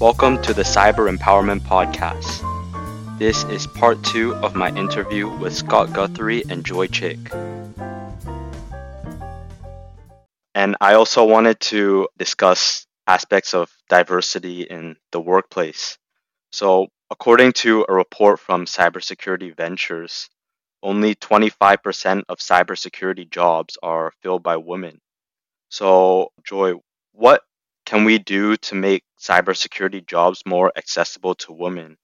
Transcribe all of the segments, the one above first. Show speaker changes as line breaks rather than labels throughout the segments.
Welcome to the Cyber Empowerment Podcast. This is part two of my interview with Scott Guthrie and Joy Chik. And I also wanted to discuss aspects of diversity in the workplace. So, according to a report from Cybersecurity Ventures, only 25% of cybersecurity jobs are filled by women. So, Joy, what can we do to make cybersecurity jobs more accessible to women?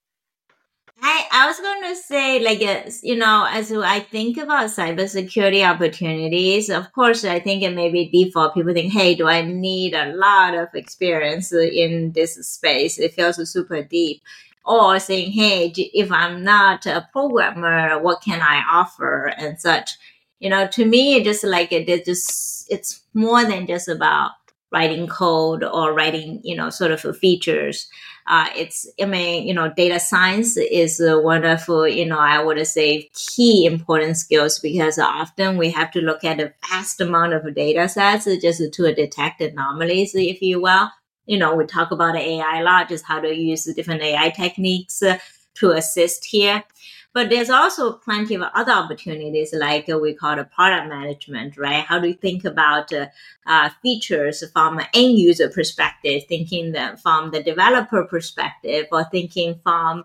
I, I was going to say, like, you know, as I think about cybersecurity opportunities, of course, I think it may be default. People think, hey, do I need a lot of experience in this space? It feels super deep. Or saying, hey, if I'm not a programmer, what can I offer and such? You know, to me, just like it, it just, it's more than just about writing code or writing, you know, sort of features. Uh, it's, I mean, you know, data science is a wonderful, you know, I would say key important skills because often we have to look at a vast amount of data sets just to detect anomalies, if you will. You know, we talk about AI a lot, just how to use the different AI techniques to assist here. But there's also plenty of other opportunities, like uh, we call the product management, right? How do you think about uh, uh, features from an end user perspective, thinking from the developer perspective, or thinking from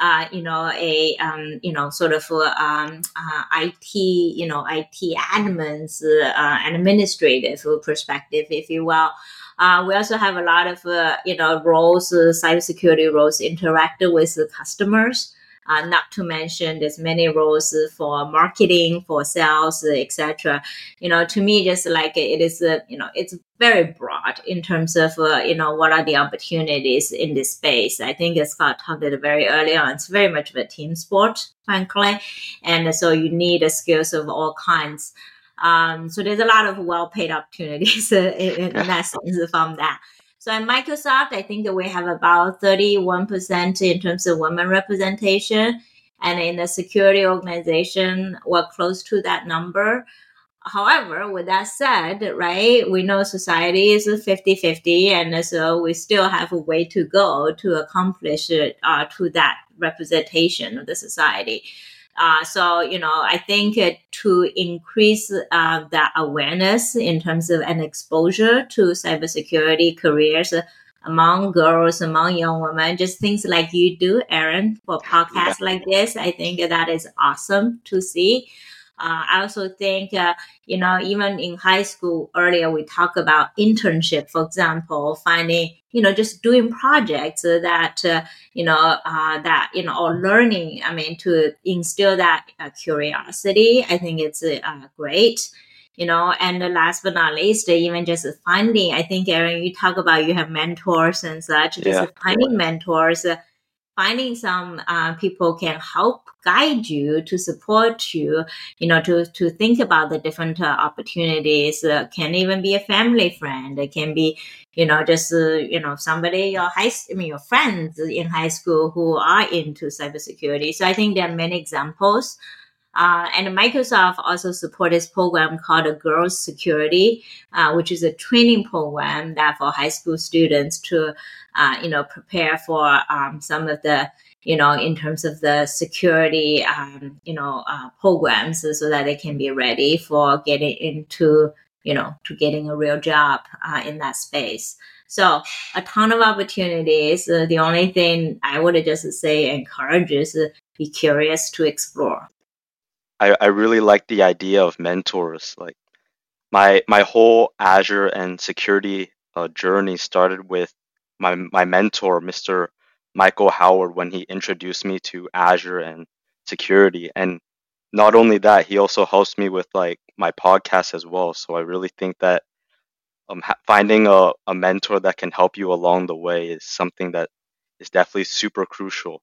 uh, you know, a um, you know, sort of um, uh, IT, you know, IT admins, uh, administrative perspective, if you will. Uh, we also have a lot of uh, you know roles, uh, cybersecurity roles, interact with the customers. Uh, not to mention there's many roles for marketing, for sales, etc. You know, to me, just like it is, uh, you know, it's very broad in terms of, uh, you know, what are the opportunities in this space. I think as Scott talked it very early on. It's very much of a team sport, frankly. And so you need skills of all kinds. Um, so there's a lot of well-paid opportunities in, in that sense from that. So at Microsoft, I think that we have about 31% in terms of women representation. And in the security organization, we're close to that number. However, with that said, right, we know society is 50 50, and so we still have a way to go to accomplish it uh, to that representation of the society. Uh, so, you know, I think uh, to increase uh, that awareness in terms of an exposure to cybersecurity careers among girls, among young women, just things like you do, Aaron, for podcasts yeah. like this, I think that is awesome to see. Uh, I also think, uh, you know, even in high school earlier, we talk about internship, for example, finding, you know, just doing projects that, uh, you know, uh, that, you know, or learning, I mean, to instill that uh, curiosity. I think it's uh, great you know and last but not least even just finding i think aaron you talk about you have mentors and such just yeah. finding mentors finding some uh, people can help guide you to support you you know to to think about the different uh, opportunities. Uh, can even be a family friend. It can be you know just uh, you know somebody your high i mean your friends in high school who are into cybersecurity. So i think there are many examples uh, and Microsoft also supports this program called Girls Security, uh, which is a training program that for high school students to, uh, you know, prepare for um, some of the, you know, in terms of the security, um, you know, uh, programs so that they can be ready for getting into, you know, to getting a real job uh, in that space. So a ton of opportunities. Uh, the only thing I would just say encourages be curious to explore.
I, I really like the idea of mentors. Like my my whole Azure and security uh, journey started with my my mentor, Mr. Michael Howard, when he introduced me to Azure and security. And not only that, he also helps me with like my podcast as well. So I really think that um, ha- finding a, a mentor that can help you along the way is something that is definitely super crucial.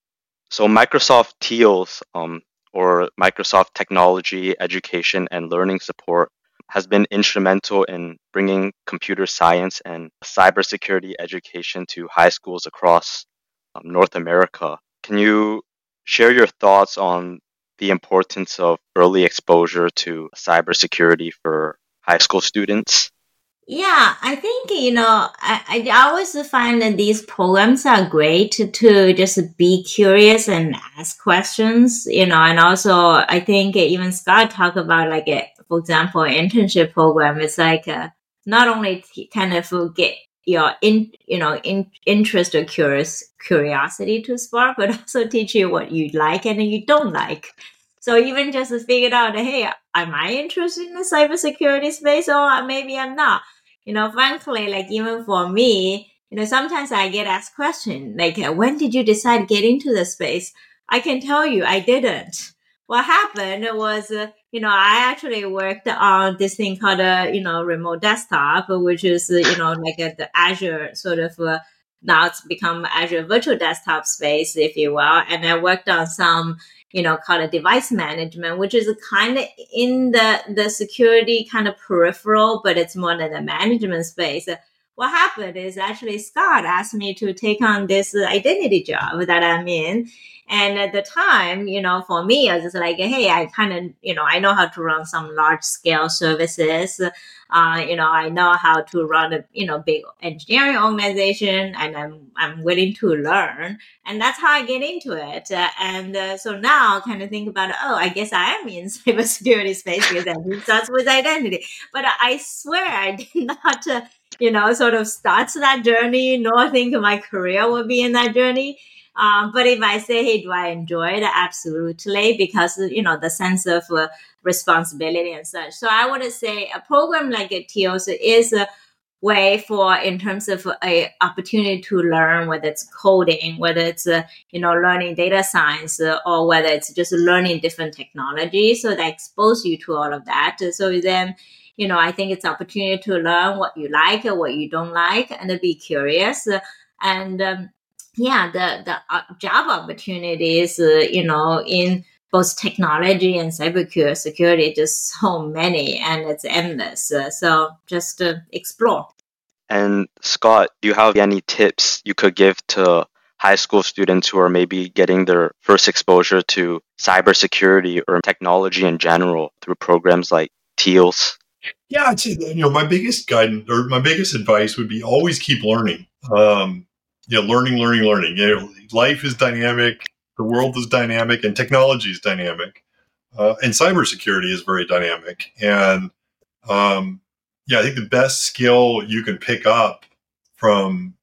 So Microsoft TEALS, um, or Microsoft Technology, Education, and Learning Support has been instrumental in bringing computer science and cybersecurity education to high schools across um, North America. Can you share your thoughts on the importance of early exposure to cybersecurity for high school students?
Yeah, I think, you know, I, I always find that these programs are great to, to just be curious and ask questions, you know, and also I think even Scott talked about like, a, for example, internship program. It's like uh, not only kind of get your in, you know, in, interest or curious curiosity to spark, but also teach you what you like and you don't like. So even just figured out, hey, am I interested in the cybersecurity space or maybe I'm not? You know, frankly, like even for me, you know, sometimes I get asked question like, uh, when did you decide to get into the space? I can tell you, I didn't. What happened was, uh, you know, I actually worked on this thing called a, you know, remote desktop, which is, uh, you know, like a, the Azure sort of, uh, now it's become Azure virtual desktop space, if you will. And I worked on some, you know, called a device management, which is kind of in the, the security kind of peripheral, but it's more than the management space. What happened is actually Scott asked me to take on this identity job that I'm in. And at the time, you know, for me, I was just like, hey, I kind of, you know, I know how to run some large scale services. Uh, you know, I know how to run a, you know, big engineering organization and I'm, I'm willing to learn. And that's how I get into it. Uh, and uh, so now kind of think about, oh, I guess I am in cybersecurity space because it starts with identity. But I swear I did not, uh, you know, sort of starts that journey, nor think my career will be in that journey um, but if I say, hey, do I enjoy it? Absolutely, because you know the sense of uh, responsibility and such. So I would say a program like a TOS is a way for in terms of a opportunity to learn whether it's coding whether it's uh, you know learning data science uh, or whether it's just learning different technologies so they expose you to all of that so then you know i think it's opportunity to learn what you like or what you don't like and be curious and um, yeah, the the uh, job opportunities, uh, you know, in both technology and cyber security, just so many, and it's endless. Uh, so just explore.
And Scott, do you have any tips you could give to high school students who are maybe getting their first exposure to cybersecurity or technology in general through programs like TEALS?
Yeah, I'd say you know my biggest guidance or my biggest advice would be always keep learning. Um, know, learning, learning, learning. You know, life is dynamic, the world is dynamic, and technology is dynamic, uh, and cybersecurity is very dynamic. And um, yeah, I think the best skill you can pick up from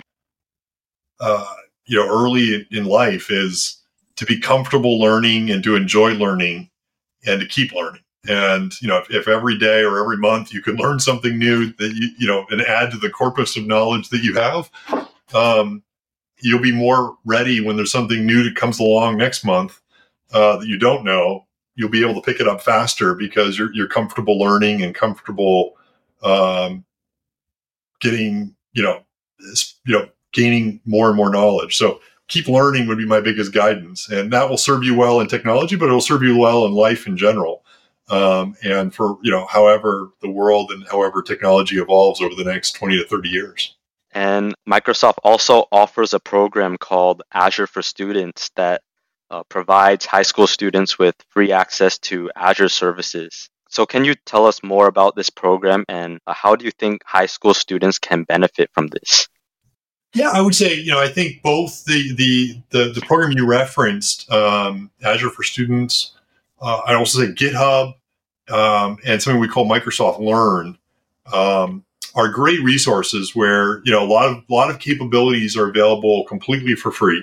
uh, you know early in life is to be comfortable learning and to enjoy learning and to keep learning. And you know, if, if every day or every month you can learn something new that you you know and add to the corpus of knowledge that you have, um, you'll be more ready when there's something new that comes along next month uh, that you don't know. You'll be able to pick it up faster because you're you're comfortable learning and comfortable um, getting you know you know gaining more and more knowledge. So keep learning would be my biggest guidance, and that will serve you well in technology, but it will serve you well in life in general. Um, and for you know however the world and however technology evolves over the next 20 to 30 years
and Microsoft also offers a program called Azure for Students that uh, provides high school students with free access to Azure services. So, can you tell us more about this program and uh, how do you think high school students can benefit from this?
Yeah, I would say you know I think both the the the, the program you referenced, um, Azure for Students, uh, I also say GitHub, um, and something we call Microsoft Learn. Um, are great resources where you know a lot of a lot of capabilities are available completely for free.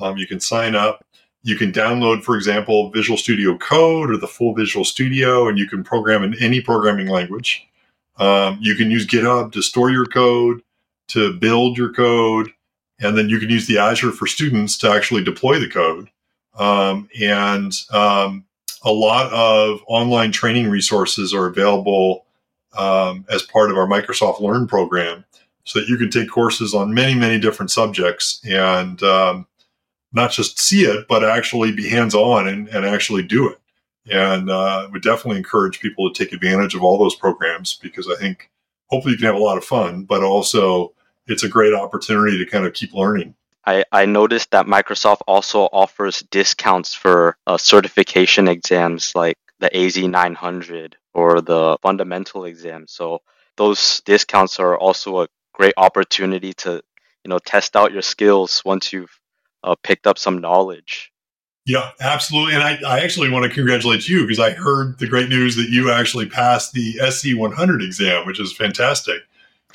Um, you can sign up. You can download, for example, Visual Studio Code or the full Visual Studio, and you can program in any programming language. Um, you can use GitHub to store your code, to build your code, and then you can use the Azure for Students to actually deploy the code. Um, and um, a lot of online training resources are available um, as part of our Microsoft Learn program so that you can take courses on many, many different subjects and um, not just see it, but actually be hands on and, and, actually do it. And uh, would definitely encourage people to take advantage of all those programs because I think hopefully you can have a lot of fun, but also it's a great opportunity to kind of keep learning.
I, I noticed that Microsoft also offers discounts for uh, certification exams like the AZ900 or the fundamental exam. So those discounts are also a great opportunity to you know test out your skills once you've uh, picked up some knowledge.
Yeah, absolutely. And I, I actually want to congratulate you because I heard the great news that you actually passed the SC 100 exam, which is fantastic,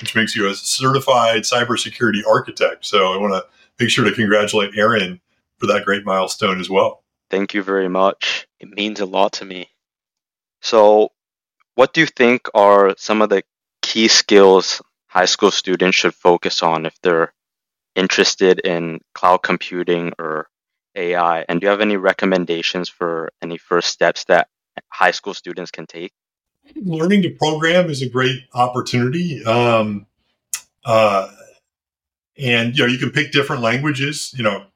which makes you a certified cybersecurity architect. So I want to make sure to congratulate Aaron for that great milestone as well.
Thank you very much.
It means a lot to me.
So, what do you think are some of the key skills high school students should focus on if they're interested in cloud computing or AI? And do you have any recommendations for any first steps that high school students can take?
Learning to program is a great opportunity. Um, uh, and you know, you can pick different languages. You know,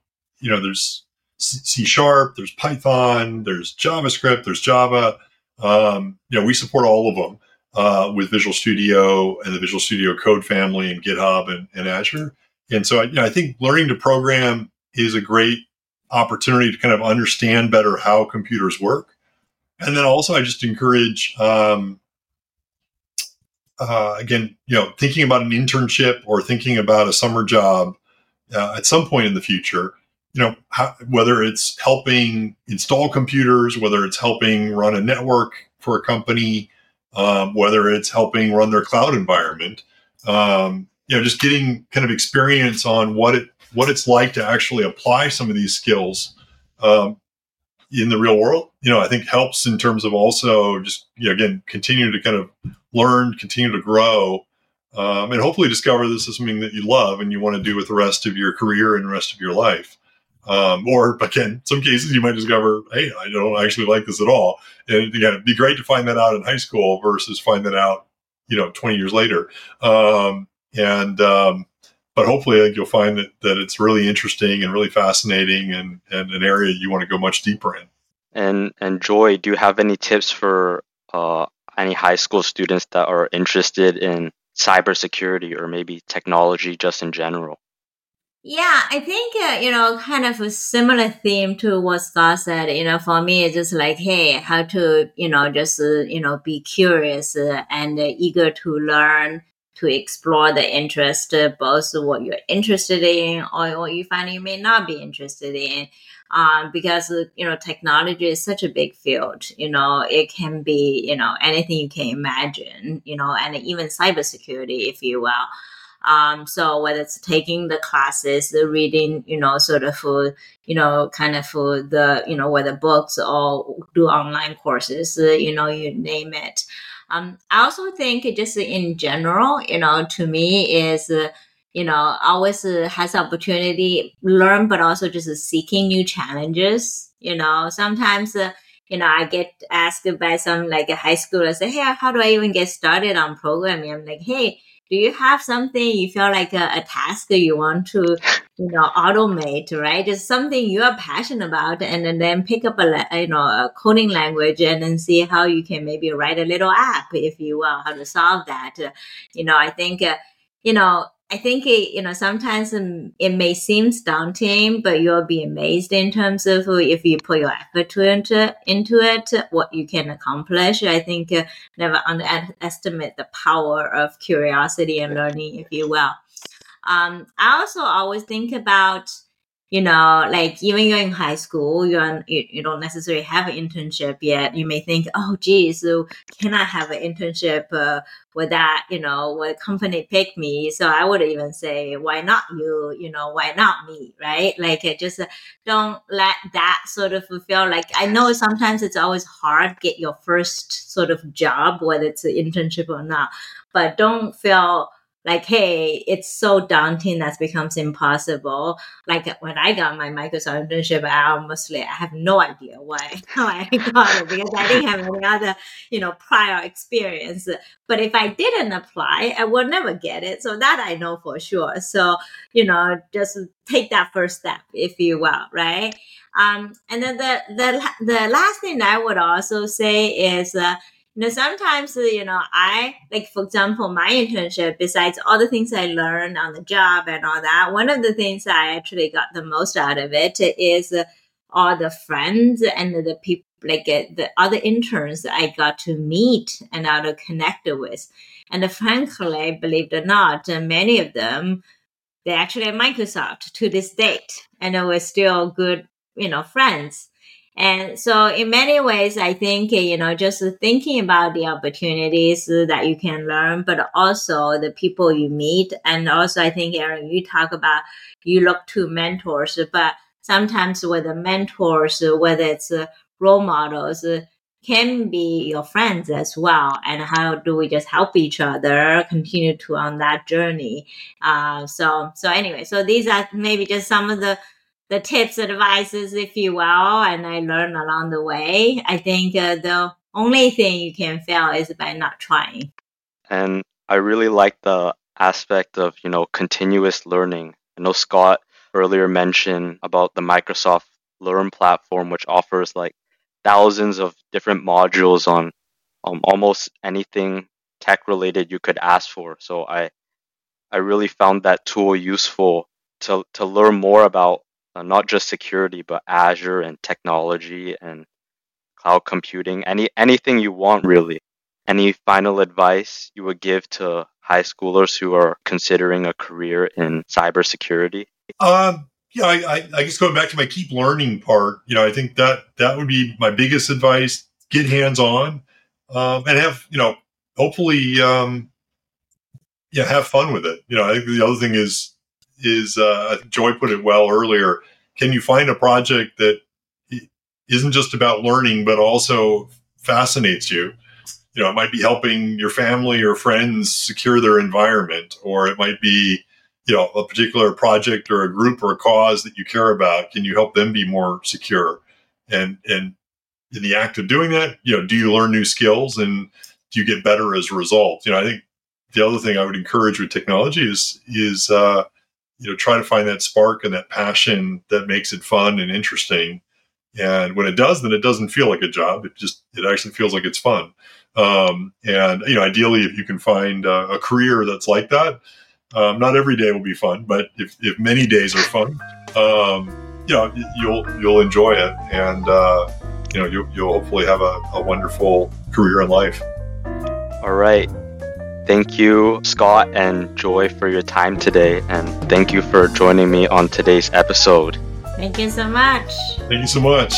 you know, there's C sharp, there's Python, there's JavaScript, there's Java. Um, you know, we support all of them uh, with Visual Studio and the Visual Studio Code family and GitHub and, and Azure. And so, you know, I think learning to program is a great opportunity to kind of understand better how computers work. And then also, I just encourage, um, uh, again, you know, thinking about an internship or thinking about a summer job uh, at some point in the future. You know, how, whether it's helping install computers, whether it's helping run a network for a company, um, whether it's helping run their cloud environment. Um, you know, just getting kind of experience on what it what it's like to actually apply some of these skills um, in the real world. You know, I think helps in terms of also just you know again continue to kind of learn, continue to grow, um, and hopefully discover this is something that you love and you want to do with the rest of your career and the rest of your life. Um, or again, some cases you might discover, hey, I don't actually like this at all. And again, it'd be great to find that out in high school versus find that out, you know, 20 years later. Um, and um, but hopefully, I think you'll find that, that it's really interesting and really fascinating, and, and an area you want to go much deeper in.
And and Joy, do you have any tips for uh, any high school students that are interested in cybersecurity or maybe technology just in general?
Yeah, I think, uh, you know, kind of a similar theme to what Scott said. You know, for me, it's just like, hey, how to, you know, just, uh, you know, be curious uh, and eager to learn, to explore the interest, uh, both what you're interested in or what you find you may not be interested in. Um, because, you know, technology is such a big field, you know, it can be, you know, anything you can imagine, you know, and even cybersecurity, if you will. Um, so whether it's taking the classes, the reading, you know, sort of, for, you know, kind of for the, you know, whether books or do online courses, uh, you know, you name it. Um, I also think just in general, you know, to me is, uh, you know, always uh, has opportunity learn, but also just seeking new challenges. You know, sometimes, uh, you know, I get asked by some like a high schooler, say, "Hey, how do I even get started on programming?" I'm like, "Hey, do you have something you feel like a, a task that you want to you know automate right just something you are passionate about and, and then pick up a you know a coding language and then see how you can maybe write a little app if you will how to solve that you know i think uh, you know I think it, you know sometimes it may seem daunting, but you'll be amazed in terms of if you put your effort to into into it, what you can accomplish. I think uh, never underestimate the power of curiosity and learning, if you will. Um, I also always think about you know, like even you're in high school, you're you, you don't necessarily have an internship yet. You may think, oh, geez, so can I have an internship uh, with that? You know, what company pick me? So I would even say, why not you? You know, why not me? Right? Like, just uh, don't let that sort of feel like. I know sometimes it's always hard get your first sort of job, whether it's an internship or not, but don't feel like, hey, it's so daunting that becomes impossible. Like when I got my Microsoft internship, I almost like, I have no idea why I got it because I didn't have any other, you know, prior experience. But if I didn't apply, I would never get it. So that I know for sure. So, you know, just take that first step, if you will, right? Um, and then the, the, the last thing I would also say is, uh, you know, sometimes, uh, you know, I, like, for example, my internship, besides all the things I learned on the job and all that, one of the things I actually got the most out of it is uh, all the friends and the people, like uh, the other interns I got to meet and out to connect with. And frankly, believe it or not, many of them, they actually at Microsoft to this date, and we're still good, you know, friends. And so, in many ways, I think, eh, you know, just thinking about the opportunities that you can learn, but also the people you meet. And also, I think, Aaron, you talk about you look to mentors, but sometimes the mentors, whether it's uh, role models, uh, can be your friends as well and how do we just help each other continue to on that journey uh, so so anyway so these are maybe just some of the the tips and advices if you will and i learned along the way. I think uh, the only thing you can fail is by not trying.
And i really like the aspect of you know continuous learning. I know scott earlier mentioned about the microsoft learn platform which offers like thousands of different modules on um, almost anything tech related you could ask for. So I I really found that tool useful to to learn more about uh, not just security but Azure and technology and cloud computing. Any anything you want really. Any final advice you would give to high schoolers who are considering a career in cybersecurity?
Um, yeah, I, I, I guess going back to my keep learning part, you know, I think that that would be my biggest advice. Get hands on, um, and have you know, hopefully, um, yeah, have fun with it. You know, I think the other thing is is uh, Joy put it well earlier. Can you find a project that isn't just about learning, but also fascinates you? You know, it might be helping your family or friends secure their environment, or it might be you know a particular project or a group or a cause that you care about can you help them be more secure and and in the act of doing that you know do you learn new skills and do you get better as a result you know i think the other thing i would encourage with technology is is uh, you know try to find that spark and that passion that makes it fun and interesting and when it does then it doesn't feel like a job it just it actually feels like it's fun um, and you know ideally if you can find uh, a career that's like that um, not every day will be fun, but if, if many days are fun, um, you know, you'll you'll enjoy it, and uh, you know, you, you'll hopefully have a, a wonderful career in life.
All right. Thank you, Scott and Joy, for your time today, and thank you for joining me on today's episode.
Thank you so much.
Thank you so much.